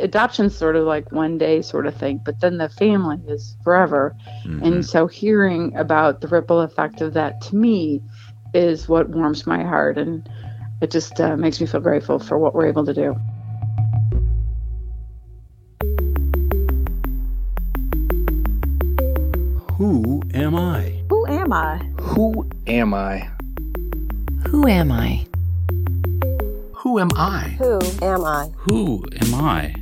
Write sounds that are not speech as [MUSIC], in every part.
adoption's sort of like one day sort of thing, but then the family is forever. Mm-hmm. And so hearing about the ripple effect of that to me is what warms my heart. And it just uh, makes me feel grateful for what we're able to do. Who am I? Who am I? Who am I? Who am I? Who am I? Who am I? Who am I?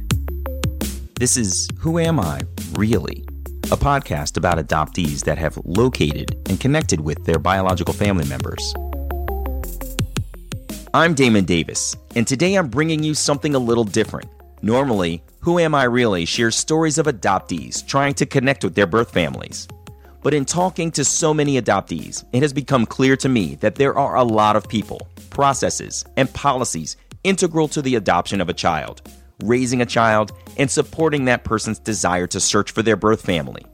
This is Who Am I, Really? A podcast about adoptees that have located and connected with their biological family members. I'm Damon Davis, and today I'm bringing you something a little different. Normally, Who Am I Really shares stories of adoptees trying to connect with their birth families. But in talking to so many adoptees, it has become clear to me that there are a lot of people, processes, and policies integral to the adoption of a child, raising a child, and supporting that person's desire to search for their birth family.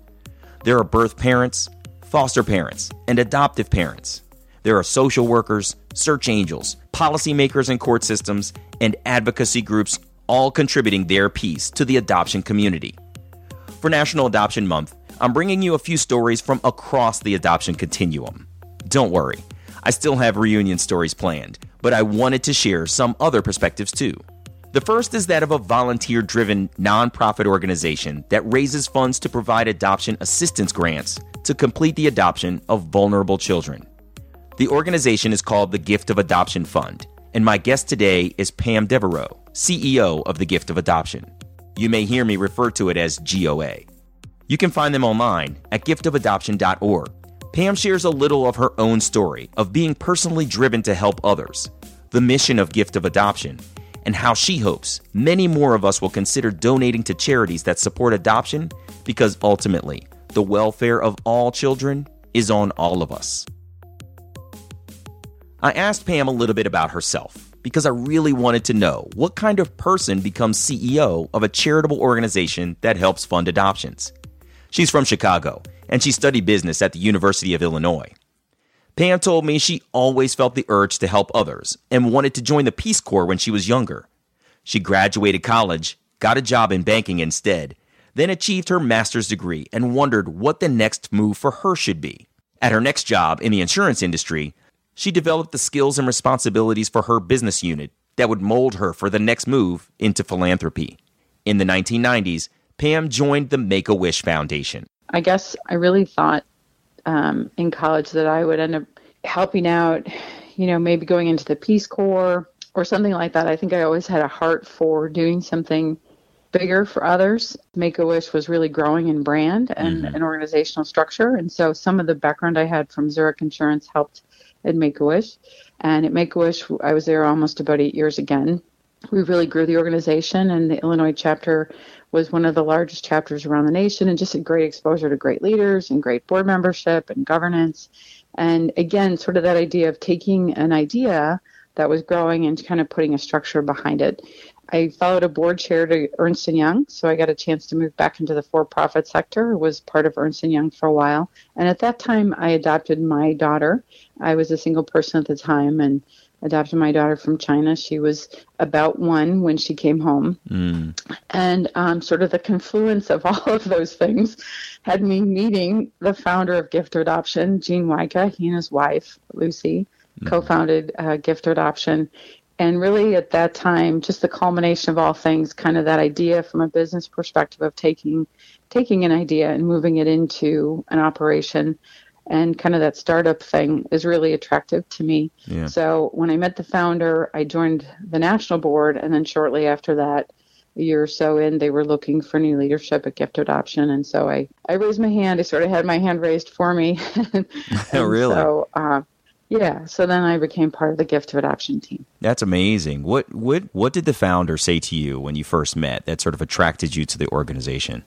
There are birth parents, foster parents, and adoptive parents. There are social workers, search angels, policymakers and court systems, and advocacy groups all contributing their piece to the adoption community. For National Adoption Month, I'm bringing you a few stories from across the adoption continuum. Don't worry, I still have reunion stories planned, but I wanted to share some other perspectives too. The first is that of a volunteer driven nonprofit organization that raises funds to provide adoption assistance grants to complete the adoption of vulnerable children. The organization is called the Gift of Adoption Fund, and my guest today is Pam Devereaux, CEO of the Gift of Adoption. You may hear me refer to it as GOA. You can find them online at giftofadoption.org. Pam shares a little of her own story of being personally driven to help others, the mission of Gift of Adoption, and how she hopes many more of us will consider donating to charities that support adoption because ultimately, the welfare of all children is on all of us. I asked Pam a little bit about herself because I really wanted to know what kind of person becomes CEO of a charitable organization that helps fund adoptions. She's from Chicago, and she studied business at the University of Illinois. Pam told me she always felt the urge to help others and wanted to join the Peace Corps when she was younger. She graduated college, got a job in banking instead, then achieved her master's degree and wondered what the next move for her should be. At her next job in the insurance industry, she developed the skills and responsibilities for her business unit that would mold her for the next move into philanthropy. In the 1990s, Pam joined the Make a Wish Foundation. I guess I really thought um, in college that I would end up helping out, you know, maybe going into the Peace Corps or something like that. I think I always had a heart for doing something bigger for others. Make a Wish was really growing in brand and mm-hmm. an organizational structure. And so some of the background I had from Zurich Insurance helped at Make a Wish. And at Make a Wish, I was there almost about eight years again. We really grew the organization, and the Illinois chapter was one of the largest chapters around the nation, and just a great exposure to great leaders and great board membership and governance. And again, sort of that idea of taking an idea that was growing and kind of putting a structure behind it. I followed a board chair to Ernst & Young, so I got a chance to move back into the for-profit sector, was part of Ernst & Young for a while. And at that time, I adopted my daughter. I was a single person at the time and adopted my daughter from China. She was about one when she came home. Mm. And um, sort of the confluence of all of those things had me meeting the founder of Gift Adoption, Gene Wyka. He and his wife, Lucy, mm. co founded uh, Gift Adoption and really at that time just the culmination of all things kind of that idea from a business perspective of taking taking an idea and moving it into an operation and kind of that startup thing is really attractive to me yeah. so when i met the founder i joined the national board and then shortly after that a year or so in they were looking for new leadership at gift adoption and so i i raised my hand i sort of had my hand raised for me [LAUGHS] and [LAUGHS] really so uh, yeah, so then I became part of the gift of adoption team. That's amazing. What what what did the founder say to you when you first met that sort of attracted you to the organization?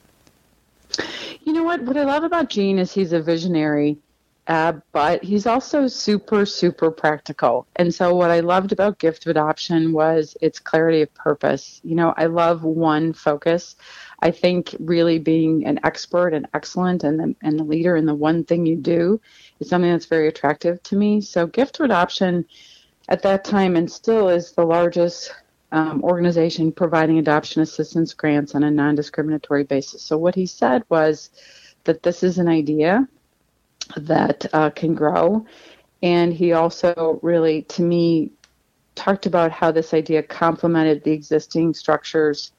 You know what? What I love about Gene is he's a visionary, uh, but he's also super super practical. And so what I loved about gift of adoption was its clarity of purpose. You know, I love one focus. I think really being an expert and excellent and the, and the leader in the one thing you do is something that's very attractive to me. So gift to adoption at that time and still is the largest um, organization providing adoption assistance grants on a non discriminatory basis. So, what he said was that this is an idea that uh, can grow. And he also really, to me, talked about how this idea complemented the existing structures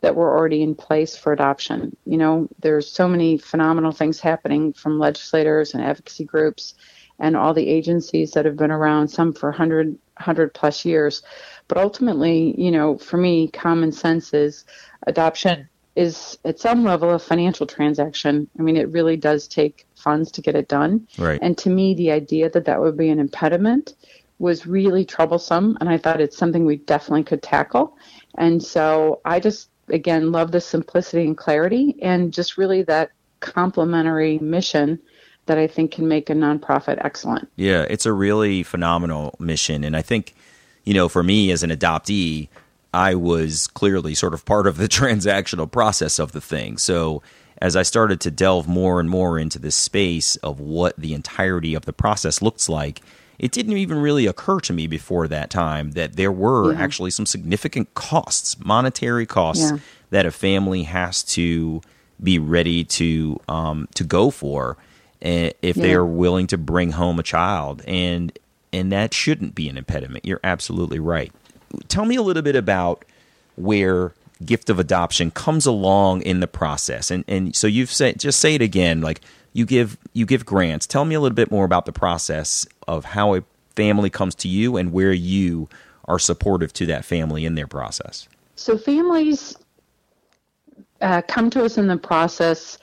that were already in place for adoption. You know, there's so many phenomenal things happening from legislators and advocacy groups and all the agencies that have been around, some for 100, 100 plus years. But ultimately, you know, for me, common sense is adoption is at some level a financial transaction. I mean, it really does take funds to get it done. Right. And to me, the idea that that would be an impediment was really troublesome. And I thought it's something we definitely could tackle. And so I just, again, love the simplicity and clarity and just really that complementary mission that I think can make a nonprofit excellent. Yeah, it's a really phenomenal mission. And I think, you know, for me as an adoptee, I was clearly sort of part of the [LAUGHS] transactional process of the thing. So as I started to delve more and more into this space of what the entirety of the process looks like, it didn't even really occur to me before that time that there were Yeah. actually some significant costs, monetary costs Yeah. that a family has to be ready to um, to go for eh, if they are willing to bring home a child, and and that shouldn't be an impediment. You're absolutely right. Tell me a little bit about where gift of adoption comes along in the process, and and so you've said just say it again, like you give you give grants. Tell me a little bit more about the process of how a family comes to you and where you are supportive to that family in their process. So families uh, come to us in the process.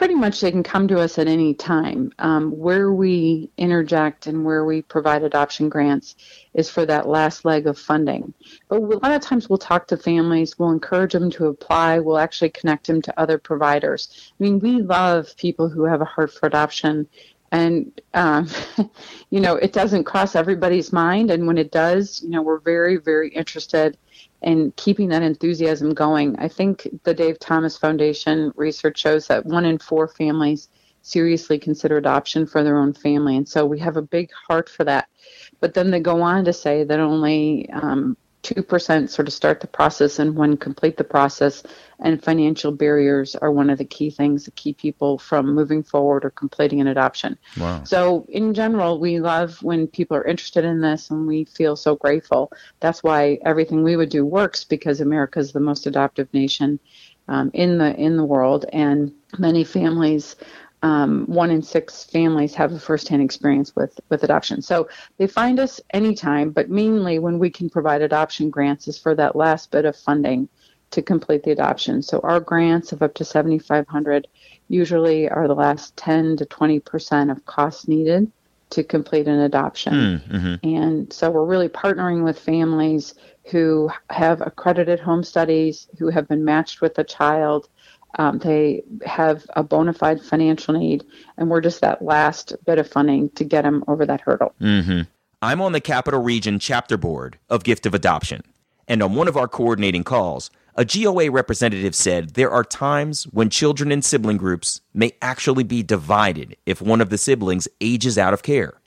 Pretty much, they can come to us at any time. Um, where we interject and where we provide adoption grants is for that last leg of funding. But a lot of times, we'll talk to families. We'll encourage them to apply. We'll actually connect them to other providers. I mean, we love people who have a heart for adoption and um, [LAUGHS] you know it doesn't cross everybody's mind and when it does you know we're very very interested in keeping that enthusiasm going. I think the dave thomas foundation research shows that one in four families seriously consider adoption for their own family and so we have a big heart for that. But then they go on to say that only um, 2% sort of start the process and one complete the process. And financial barriers are one of the key things that keep people from moving forward or completing an adoption. Wow. so in general we love when people are interested in this and we feel so grateful. That's why everything we would do works because america is the most adoptive nation um, in the in the world. And many families um, one in six families have a firsthand experience with with adoption. So they find us anytime, but mainly when we can provide adoption grants is for that last bit of funding to complete the adoption. So our grants of up to 7,500 usually are the last 10 to 20 percent of costs needed to complete an adoption. Mm-hmm. And so we're really partnering with families who have accredited home studies, who have been matched with a child. Um, they have a bona fide financial need, and we're just that last bit of funding to get them over that hurdle. Mm-hmm. I'm on the Capital Region chapter board of Gift of Adoption, and on one of our coordinating calls, a GOA representative said there are times when children in sibling groups may actually be divided if one of the siblings ages out of care.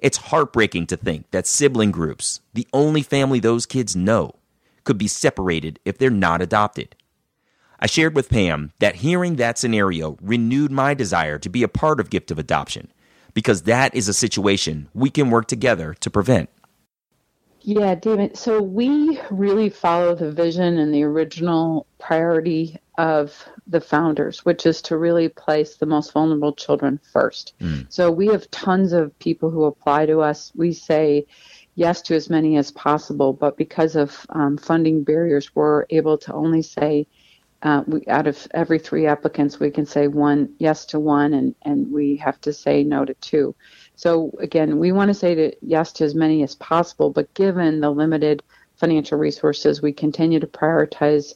It's heartbreaking to think that sibling groups, the only family those kids know, could be separated if they're not adopted. I shared with Pam that hearing that scenario renewed my desire to be a part of Gift of Adoption because that is a situation we can work together to prevent. Yeah, Damon. So we really follow the vision and the original priority of the founders, which is to really place the most vulnerable children first. So we have tons of people who apply to us. We say yes to as many as possible, but because of um, funding barriers, we're able to only say uh, we, out of every three applicants, we can say one yes to one, and, and we have to say no to two. So again, we want to say to yes to as many as possible, but given the limited financial resources, we continue to prioritize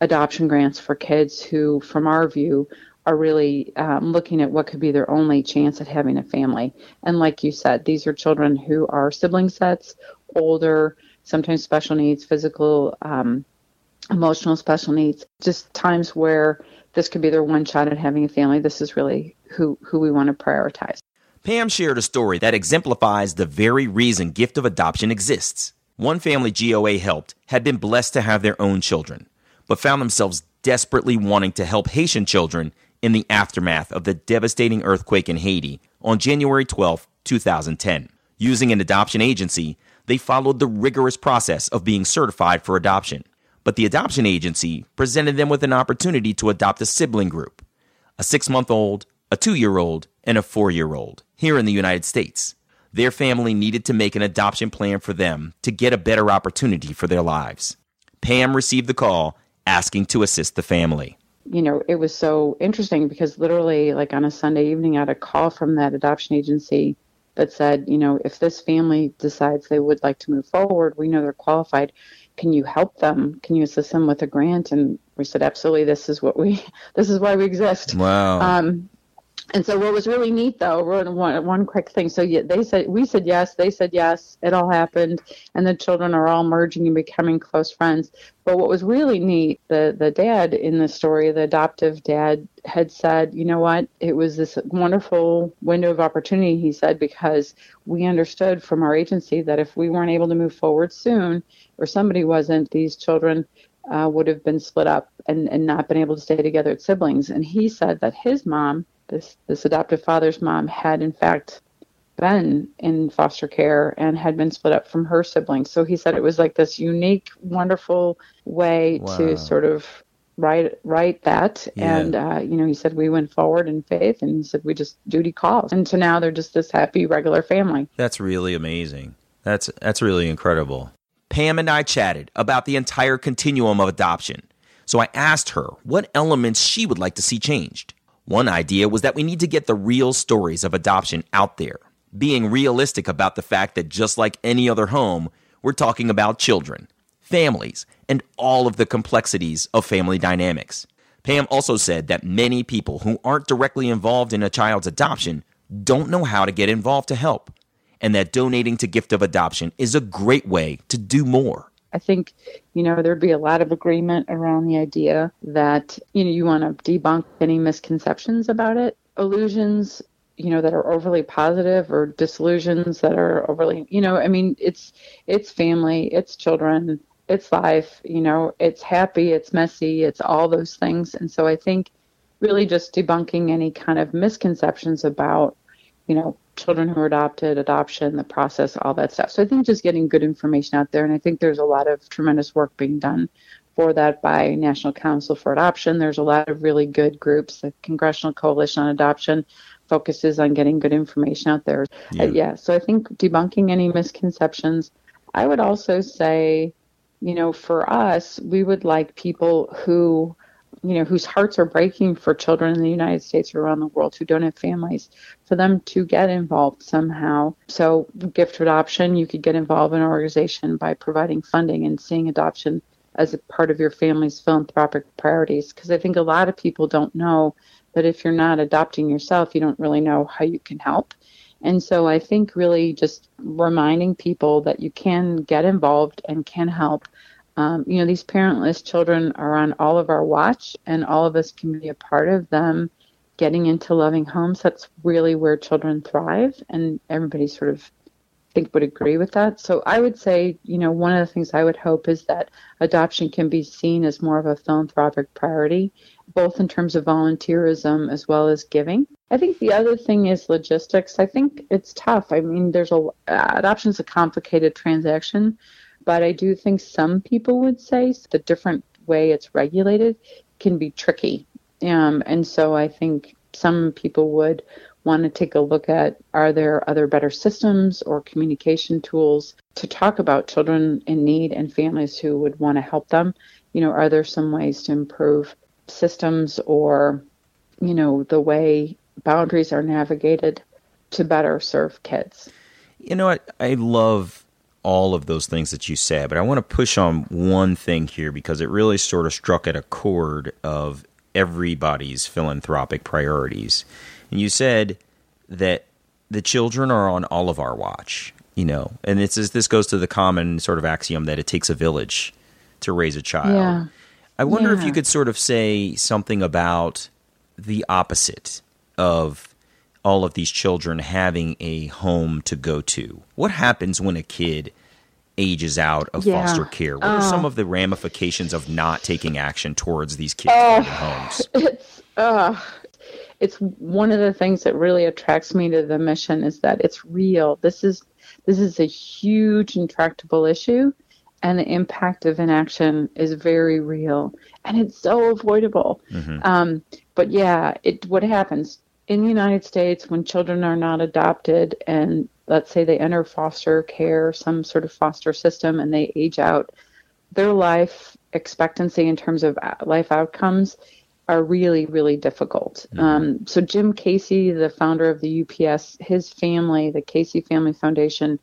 adoption grants for kids who, from our view, are really um, looking at what could be their only chance at having a family. And like you said, these are children who are sibling sets, older, sometimes special needs, physical, um, emotional special needs, just times where this could be their one shot at having a family. This is really who, who we want to prioritize. Pam shared a story that exemplifies the very reason gift of adoption exists. One family GOA helped had been blessed to have their own children, but found themselves desperately wanting to help Haitian children in the aftermath of the devastating earthquake in Haiti on January 12, 2010. Using an adoption agency, they followed the rigorous process of being certified for adoption. But the adoption agency presented them with an opportunity to adopt a sibling group a six month old, a two year old, and a four year old here in the United States. Their family needed to make an adoption plan for them to get a better opportunity for their lives. Pam received the call asking to assist the family. You know, it was so interesting because literally, like on a Sunday evening, I had a call from that adoption agency that said, you know, if this family decides they would like to move forward, we know they're qualified. Can you help them? Can you assist them with a grant? And we said, absolutely. This is what we, [LAUGHS] this is why we exist. Wow. Um, and so what was really neat though one, one quick thing. So yeah, they said we said yes they said yes it all happened and the children are all merging and becoming close friends. But what was really neat the the dad in the story the adoptive dad had said you know what? It was this wonderful window of opportunity he said because we understood from our agency that if we weren't able to move forward soon or somebody wasn't these children uh, would have been split up and, and not been able to stay together as siblings. And he said that his mom this this adoptive father's mom had in fact been in foster care and had been split up from her siblings. So he said it was like this unique, wonderful way wow. to sort of write write that. Yeah. And uh, you know, he said we went forward in faith, and he said we just duty calls, and so now they're just this happy regular family. That's really amazing. That's that's really incredible. Pam and I chatted about the entire continuum of adoption. So I asked her what elements she would like to see changed. One idea was that we need to get the real stories of adoption out there, being realistic about the fact that just like any other home, we're talking about children, families, and all of the complexities of family dynamics. Pam also said that many people who aren't directly involved in a child's adoption don't know how to get involved to help, and that donating to Gift of Adoption is a great way to do more. I think, you know, there'd be a lot of agreement around the idea that, you know, you want to debunk any misconceptions about it. Illusions, you know, that are overly positive or disillusions that are overly, you know, I mean, it's it's family, it's children, it's life, you know, it's happy, it's messy, it's all those things. And so I think really just debunking any kind of misconceptions about, you know, children who are adopted, adoption, the process, all that stuff. So I think just getting good information out there, and I think there's a lot of tremendous work being done for that by National Council for Adoption. There's a lot of really good groups. The Congressional Coalition on Adoption focuses on getting good information out there. Yeah. Uh, yeah. So I think debunking any misconceptions. I would also say, you know, for us, we would like people who you know, whose hearts are breaking for children in the United States or around the world who don't have families, for them to get involved somehow. So, gift adoption, you could get involved in an organization by providing funding and seeing adoption as a part of your family's philanthropic priorities. Because I think a lot of people don't know that if you're not adopting yourself, you don't really know how you can help. And so I think really just reminding people that you can get involved and can help um, you know, these parentless children are on all of our watch, and all of us can be a part of them getting into loving homes. That's really where children thrive, and everybody sort of think would agree with that. So I would say, you know, one of the things I would hope is that adoption can be seen as more of a philanthropic priority, both in terms of volunteerism as well as giving. I think the other thing is logistics. I think it's tough. I mean, there's a adoption is a complicated transaction. But I do think some people would say the different way it's regulated can be tricky. Um, and so I think some people would want to take a look at are there other better systems or communication tools to talk about children in need and families who would want to help them? You know, are there some ways to improve systems or, you know, the way boundaries are navigated to better serve kids? You know? I love all of those things that you said, but I want to push on one thing here because it really sort of struck at a chord of everybody's philanthropic priorities. And you said that the children are on all of our watch, you know, and it's this goes to the common sort of axiom that it takes a village to raise a child. Yeah. I wonder yeah. if you could sort of say something about the opposite of all of these children having a home to go to. What happens when a kid ages out of Yeah. foster care? What are Oh. some of the ramifications of not taking action towards these kids Oh. finding homes? [LAUGHS] it's uh it's one of the things that really attracts me to the mission is that it's real this is this is a huge intractable issue and the impact of inaction is very real and it's so avoidable um, but yeah it what happens in the united states when children are not adopted and let's say they enter foster care some sort of foster system and they age out their life expectancy in terms of uh, life outcomes are really, really difficult. Um, so, Jim Casey, the founder of the UPS, his family, the Casey Family Foundation,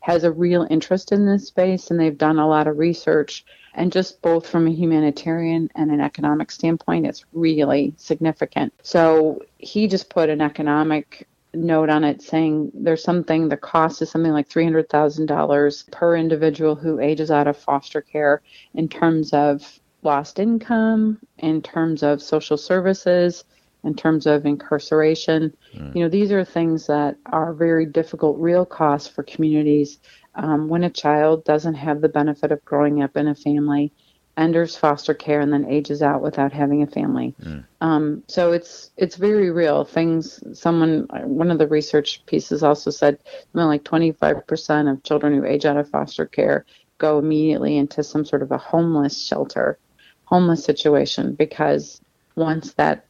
has a real interest in this space, and they've done a lot of research. And just both from a humanitarian and an economic standpoint, it's really significant. So, he just put an economic note on it saying there's something the cost is something like $300,000 per individual who ages out of foster care in terms of lost income, in terms of social services, in terms of incarceration. You know, these are things that are very difficult, real costs for communities um, when a child doesn't have the benefit of growing up in a family, enters foster care, and then ages out without having a family. Um, so it's it's very real. Things. Someone, one of the research pieces also said something like 25% of children who age out of foster care go immediately into some sort of a homeless shelter, homeless situation because once that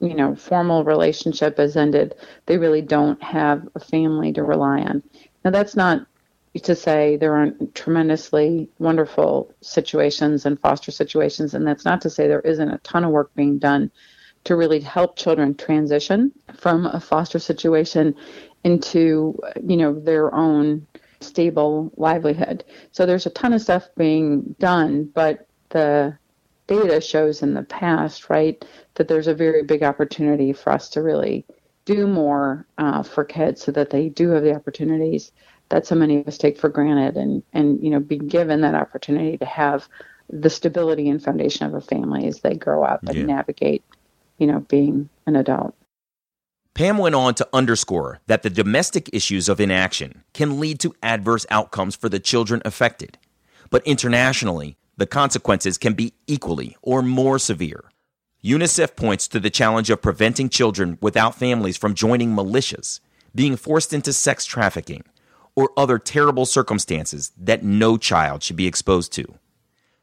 you know formal relationship has ended, they really don't have a family to rely on. Now that's not to say there aren't tremendously wonderful situations and foster situations, and that's not to say there isn't a ton of work being done to really help children transition from a foster situation into you know their own stable livelihood. So there's a ton of stuff being done, but the data shows in the past, right, that there's a very big opportunity for us to really do more uh, for kids so that they do have the opportunities that so many of us take for granted and, and you know be given that opportunity to have the stability and foundation of a family as they grow up and Yeah. navigate you know being an adult Pam went on to underscore that the domestic issues of inaction can lead to adverse outcomes for the children affected. But internationally, the consequences can be equally or more severe. UNICEF points to the challenge of preventing children without families from joining militias, being forced into sex trafficking, or other terrible circumstances that no child should be exposed to.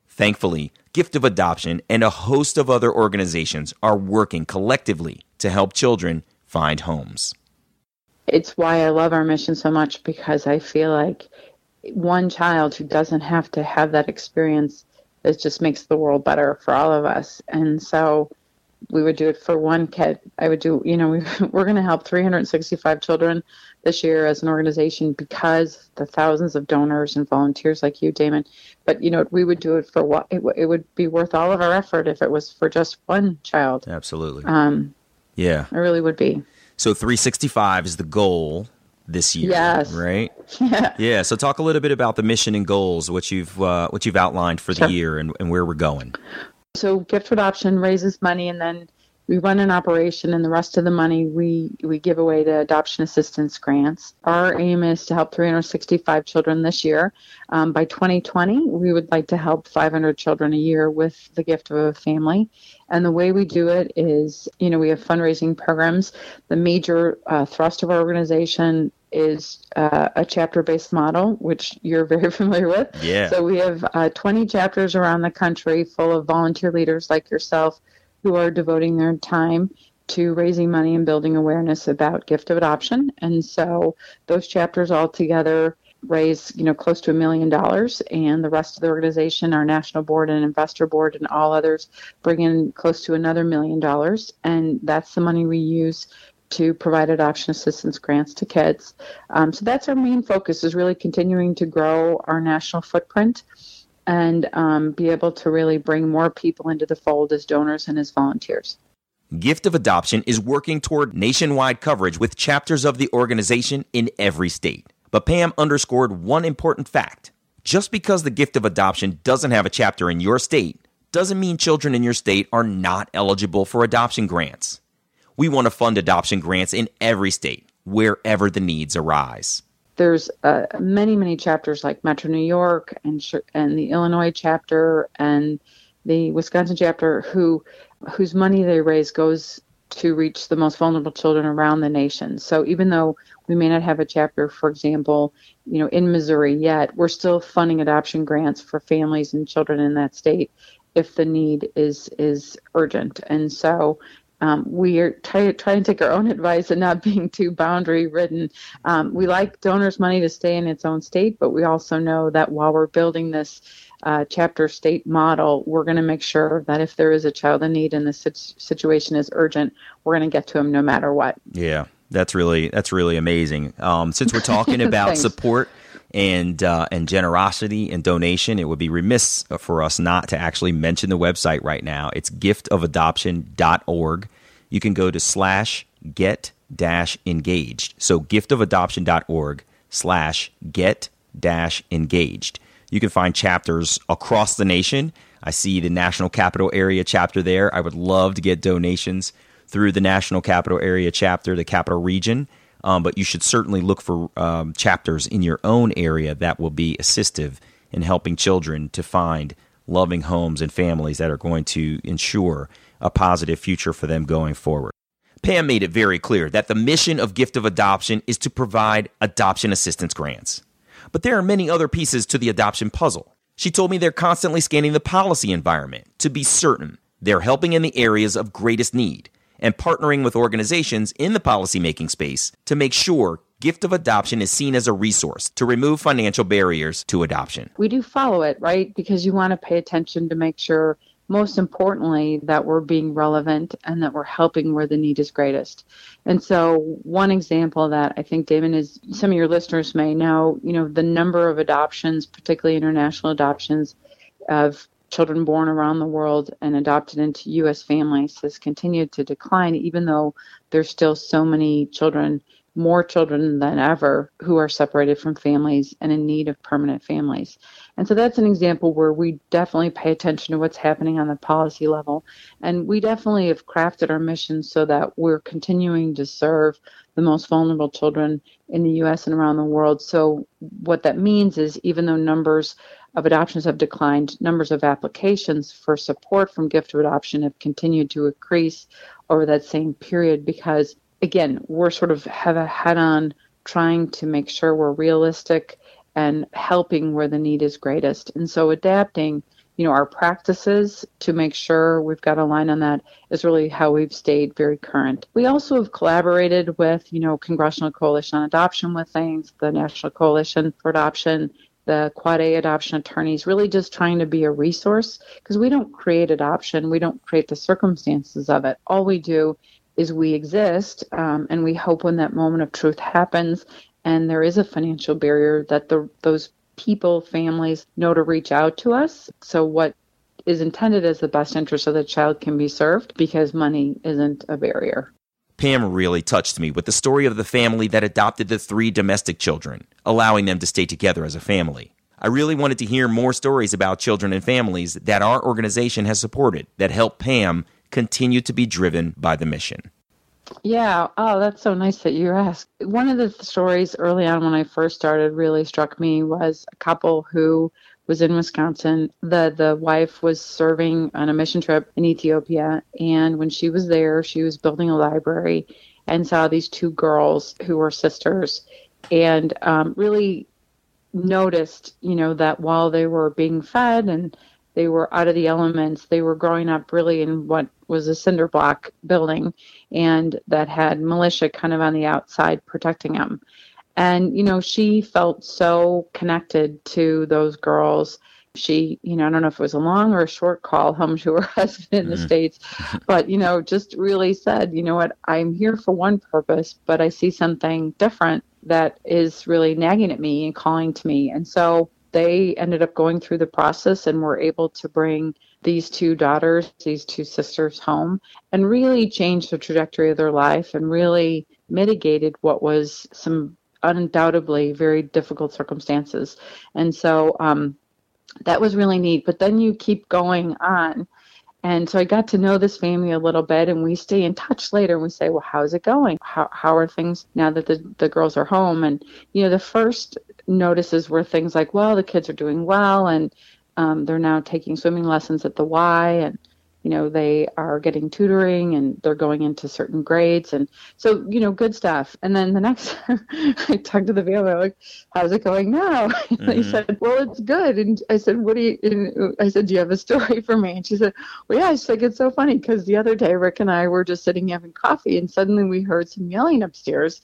Thankfully, Gift of Adoption and a host of other organizations are working collectively to help children find homes. it's why I love our mission so much because I feel like one child who doesn't have to have that experience it just makes the world better for all of us. And so we would do it for one kid. I would do, you know, we, [LAUGHS] we're going to help 365 children this year as an organization because the thousands of donors and volunteers like you, Damon. But, you know, we would do it for what it, it would be worth all of our effort if it was for just one child. Absolutely. Um, yeah. it really would be. So 365 is the goal this year, Yes. right? [LAUGHS] Yeah. Yeah. So talk a little bit about the mission and goals, what you've uh, what you've outlined for the year, and, and where we're going. So gift adoption raises money and then we run an operation and the rest of the money we we give away to adoption assistance grants. Our aim is to help 365 children this year. Um, by 2020 we would like to help 500 children a year with the gift of a family. And the way we do it is you know we have fundraising programs. The major uh, thrust of our organization is uh, a chapter based model which you're very [LAUGHS] familiar with Yeah. so we have uh, 20 chapters around the country full of volunteer leaders like yourself who are devoting their time to raising money and building awareness about gift of adoption. And so those chapters all together raise, you know, close to a million dollars and the rest of the organization, our national board and investor board and all others bring in close to another million dollars. And that's the money we use to provide adoption assistance grants to kids. Um, so that's our main focus is really continuing to grow our national footprint and um, be able to really bring more people into the fold as donors and as volunteers. Gift of Adoption is working toward nationwide coverage with chapters of the organization in every state. But Pam underscored one important fact. Just because the Gift of Adoption doesn't have a chapter in your state doesn't mean children in your state are not eligible for adoption grants. We want to fund adoption grants in every state, wherever the needs arise. there's uh, many, many chapters like Metro New York and and the Illinois chapter and the Wisconsin chapter who whose money they raise goes to reach the most vulnerable children around the nation. So even though we may not have a chapter, for example, you know, in Missouri yet, we're still funding adoption grants for families and children in that state if the need is is urgent. And so um, we are trying to take our own [LAUGHS] advice and not being too boundary ridden. Um, we like donors' money to stay in its own state, but we also know that while we're building this uh, chapter state model, we're going to make sure that if there is a child in need and the situation is urgent, we're going to get to them no matter what. Yeah, that's really that's really amazing. Um, since we're talking [LAUGHS] about support and uh, and generosity and donation, it would be remiss for us not to actually mention the website right now. It's giftofadoption.org. You can go to slash get dash engaged. So giftofadoption.org slash get dash engaged. You can find chapters across the nation. I see the National Capital Area chapter there. I would love to get donations through the National Capital Area chapter, the Capital Region. Um, but you should certainly look for um, chapters in your own area that will be assistive in helping children to find loving homes and families that are going to ensure a positive future for them going forward. Pam made it very clear that the mission of Gift of Adoption is to provide adoption assistance grants. But there are many other pieces to the adoption puzzle. She told me they're constantly scanning the policy environment to be certain they're helping in the areas of greatest need and partnering with organizations in the policymaking space to make sure gift of adoption is seen as a resource to remove financial barriers to adoption. We do follow it, right? Because you want to pay attention to make sure most importantly that we're being relevant and that we're helping where the need is greatest and so one example that i think damon is some of your listeners may know you know the number of adoptions particularly international adoptions of children born around the world and adopted into us families has continued to decline even though there's still so many children more children than ever who are separated from families and in need of permanent families. And so that's an example where we definitely pay attention to what's happening on the policy level. And we definitely have crafted our mission so that we're continuing to serve the most vulnerable children in the US and around the world. So what that means is even though numbers of adoptions have declined, numbers of applications for support from gift of adoption have continued to increase over that same period because again, we're sort of have a head on trying to make sure we're realistic and helping where the need is greatest. And so adapting, you know, our practices to make sure we've got a line on that is really how we've stayed very current. We also have collaborated with, you know, Congressional Coalition on Adoption with things, the National Coalition for Adoption, the Quad A adoption attorneys, really just trying to be a resource because we don't create adoption, we don't create the circumstances of it. All we do is we exist um, and we hope when that moment of truth happens and there is a financial barrier that the those people families know to reach out to us so what is intended as the best interest of the child can be served because money isn't a barrier Pam really touched me with the story of the family that adopted the three domestic children, allowing them to stay together as a family. I really wanted to hear more stories about children and families that our organization has supported that help Pam continue to be driven by the mission. Yeah. Oh, that's so nice that you asked. One of the stories early on when I first started really struck me was a couple who was in Wisconsin. The the wife was serving on a mission trip in Ethiopia and when she was there, she was building a library and saw these two girls who were sisters and um, really noticed, you know, that while they were being fed and they were out of the elements. They were growing up really in what was a cinder block building and that had militia kind of on the outside protecting them. And, you know, she felt so connected to those girls. She, you know, I don't know if it was a long or a short call home to her husband in the mm-hmm. States, [LAUGHS] but, you know, just really said, you know what, I'm here for one purpose, but I see something different that is really nagging at me and calling to me. And so they ended up going through the process and were able to bring these two daughters, these two sisters home and really change the trajectory of their life and really mitigated what was some undoubtedly very difficult circumstances. And so um, that was really neat. But then you keep going on And so I got to know this family a little bit, and we stay in touch later. And we say, "Well, how's it going? How how are things now that the the girls are home?" And you know, the first notices were things like, "Well, the kids are doing well, and um, they're now taking swimming lessons at the Y, and you know they are getting tutoring and they're going into certain grades and so you know good stuff. And then the next time [LAUGHS] i talked to the family I'm like how's it going now? [LAUGHS] Mm-hmm. they said well it's good. And i said what do you and i said do you have a story for me? And she said well yeah. She's like it's so funny because the other day rick and i were just sitting having coffee and suddenly we heard some yelling upstairs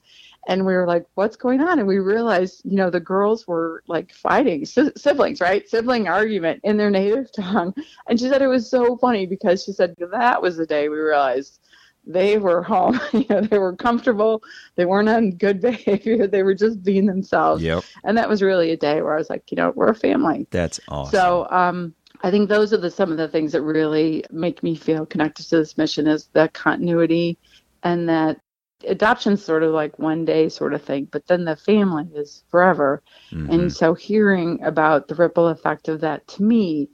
and we were like what's going on? And we realized you know the girls were like fighting si- siblings right? Sibling argument in their native [LAUGHS] tongue. And she said it was so funny because she said that was the day we realized they were home [LAUGHS] you know they were comfortable they weren't on good [LAUGHS] behavior they were just being themselves. Yep. and that was really a day where i was like you know we're a family. That's awesome. So um I think those are the some of the things that really make me feel connected to this mission is that continuity and that adoption's sort of like one day sort of thing, but then the family is forever. Mm-hmm. And so hearing about the ripple effect of that to me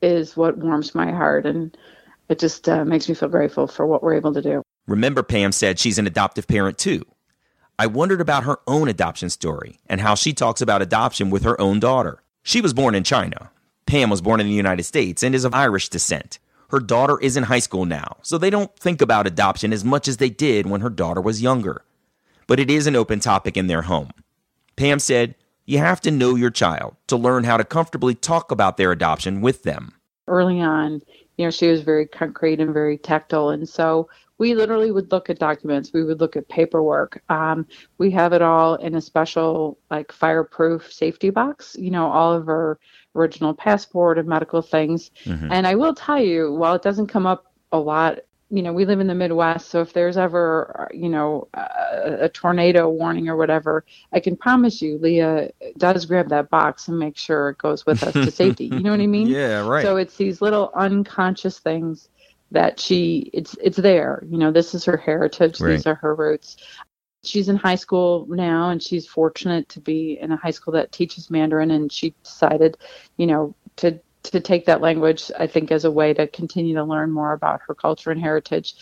is what warms my heart and it just uh, makes me feel grateful for what we're able to do. Remember, Pam said she's an adoptive parent too. I wondered about her own adoption story and how she talks about adoption with her own daughter. She was born in China. Pam was born in the United States and is of Irish descent. Her daughter is in high school now, so they don't think about adoption as much as they did when her daughter was younger. But it is an open topic in their home. Pam said, You have to know your child to learn how to comfortably talk about their adoption with them. Early on, you know, she was very concrete and very tactile. And so we literally would look at documents. We would look at paperwork. Um, we have it all in a special, like, fireproof safety box. You know, all of our original passport and medical things. Mm-hmm. And I will tell you, while it doesn't come up a lot, you know, we live in the Midwest, so if there's ever, you know, a, a tornado warning or whatever, I can promise you, Leah does grab that box and make sure it goes with us to safety. You know what I [LAUGHS] mean? Yeah, right. So it's these little unconscious things that she it's it's there you know this is her heritage right. these are her roots she's in high school now and she's fortunate to be in a high school that teaches mandarin and she decided you know to to take that language i think as a way to continue to learn more about her culture and heritage.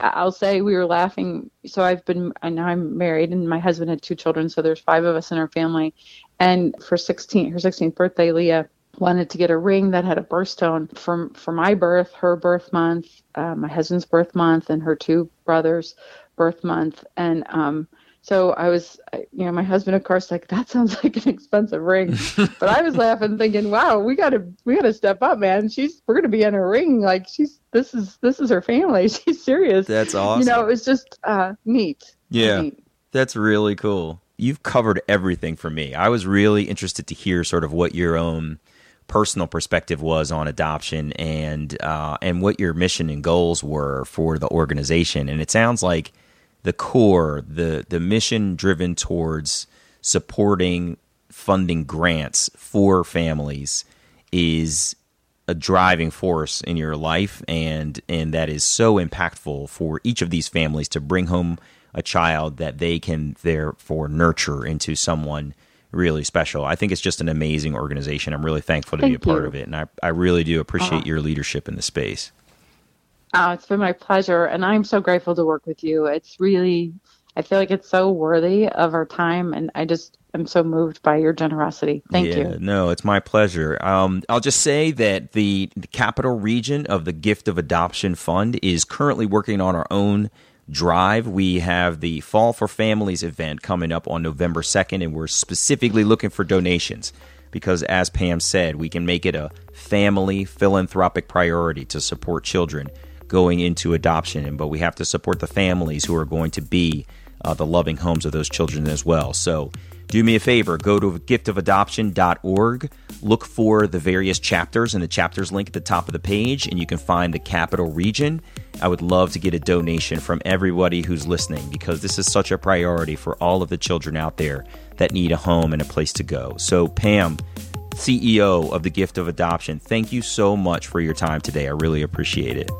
I'll say we were laughing. So i've been know i'm married and my husband had two children so there's five of us in our family. And for 16 her 16th birthday leah wanted to get a ring that had a birthstone from for my birth her birth month uh, my husband's birth month and her two brothers birth month and um so I was, you know, my husband, of course, like that sounds [LAUGHS] like an expensive ring, [LAUGHS] but I was laughing, thinking, "Wow, we gotta, we gotta step up, man. She's, we're gonna be in a ring. Like she's, this is, this is her family. [LAUGHS] She's serious. That's awesome. You know, it was just uh, neat. Yeah, neat. that's really cool. You've covered everything for me. I was really interested to hear sort of what your own personal perspective was on adoption and uh, and what your mission and goals were for the organization. And it sounds like the core, the the mission driven towards supporting funding grants for families is a driving force in your life and and that is so impactful for each of these families to bring home a child that they can therefore nurture into someone really special. I think it's just an amazing organization. I'm really thankful to Thank be a part you. of it and I, I really do appreciate uh-huh. your leadership in the space. Oh, it's been my pleasure, and I'm so grateful to work with you. It's really, I feel like it's so worthy of our time, and I just am so moved by your generosity. Thank yeah, you. No, it's my pleasure. Um, I'll just say that the, the capital region of the Gift of Adoption Fund is currently working on our own drive. We have the Fall for Families event coming up on November 2nd, and we're specifically looking for donations because, as Pam said, we can make it a family philanthropic priority to support children going into adoption, but we have to support the families who are going to be uh, the loving homes of those children as well. So do me a favor, go to giftofadoption.org, look for the various chapters and the chapters link at the top of the page, and you can find the capital region. I would love to get a donation from everybody who's listening because this is such a priority for all of the children out there that need a home and a place to go. So, Pam, CEO of the Gift of Adoption, thank you so much for your time today. I really appreciate it.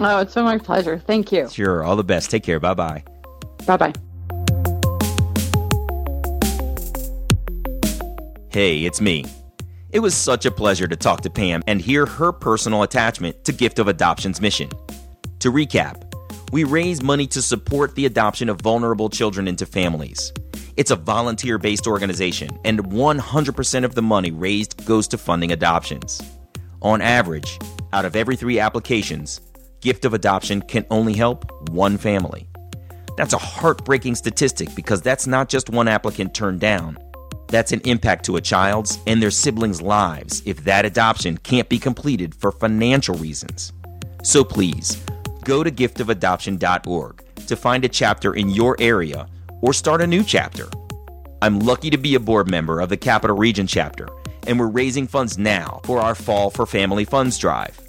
Oh, it's been my pleasure. Thank you. Sure. All the best. Take care. Bye bye. Bye bye. Hey, it's me. It was such a pleasure to talk to Pam and hear her personal attachment to Gift of Adoption's mission. To recap, we raise money to support the adoption of vulnerable children into families. It's a volunteer based organization, and 100% of the money raised goes to funding adoptions. On average, out of every three applications, Gift of Adoption can only help one family. That's a heartbreaking statistic because that's not just one applicant turned down. That's an impact to a child's and their siblings' lives if that adoption can't be completed for financial reasons. So please, go to giftofadoption.org to find a chapter in your area or start a new chapter. I'm lucky to be a board member of the Capital Region chapter, and we're raising funds now for our Fall for Family Funds drive.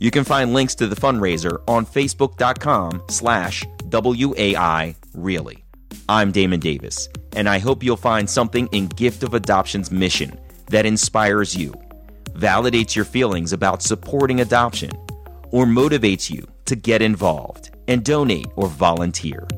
You can find links to the fundraiser on facebook.com slash WAI Really. I'm Damon Davis, and I hope you'll find something in Gift of Adoption's mission that inspires you, validates your feelings about supporting adoption, or motivates you to get involved and donate or volunteer.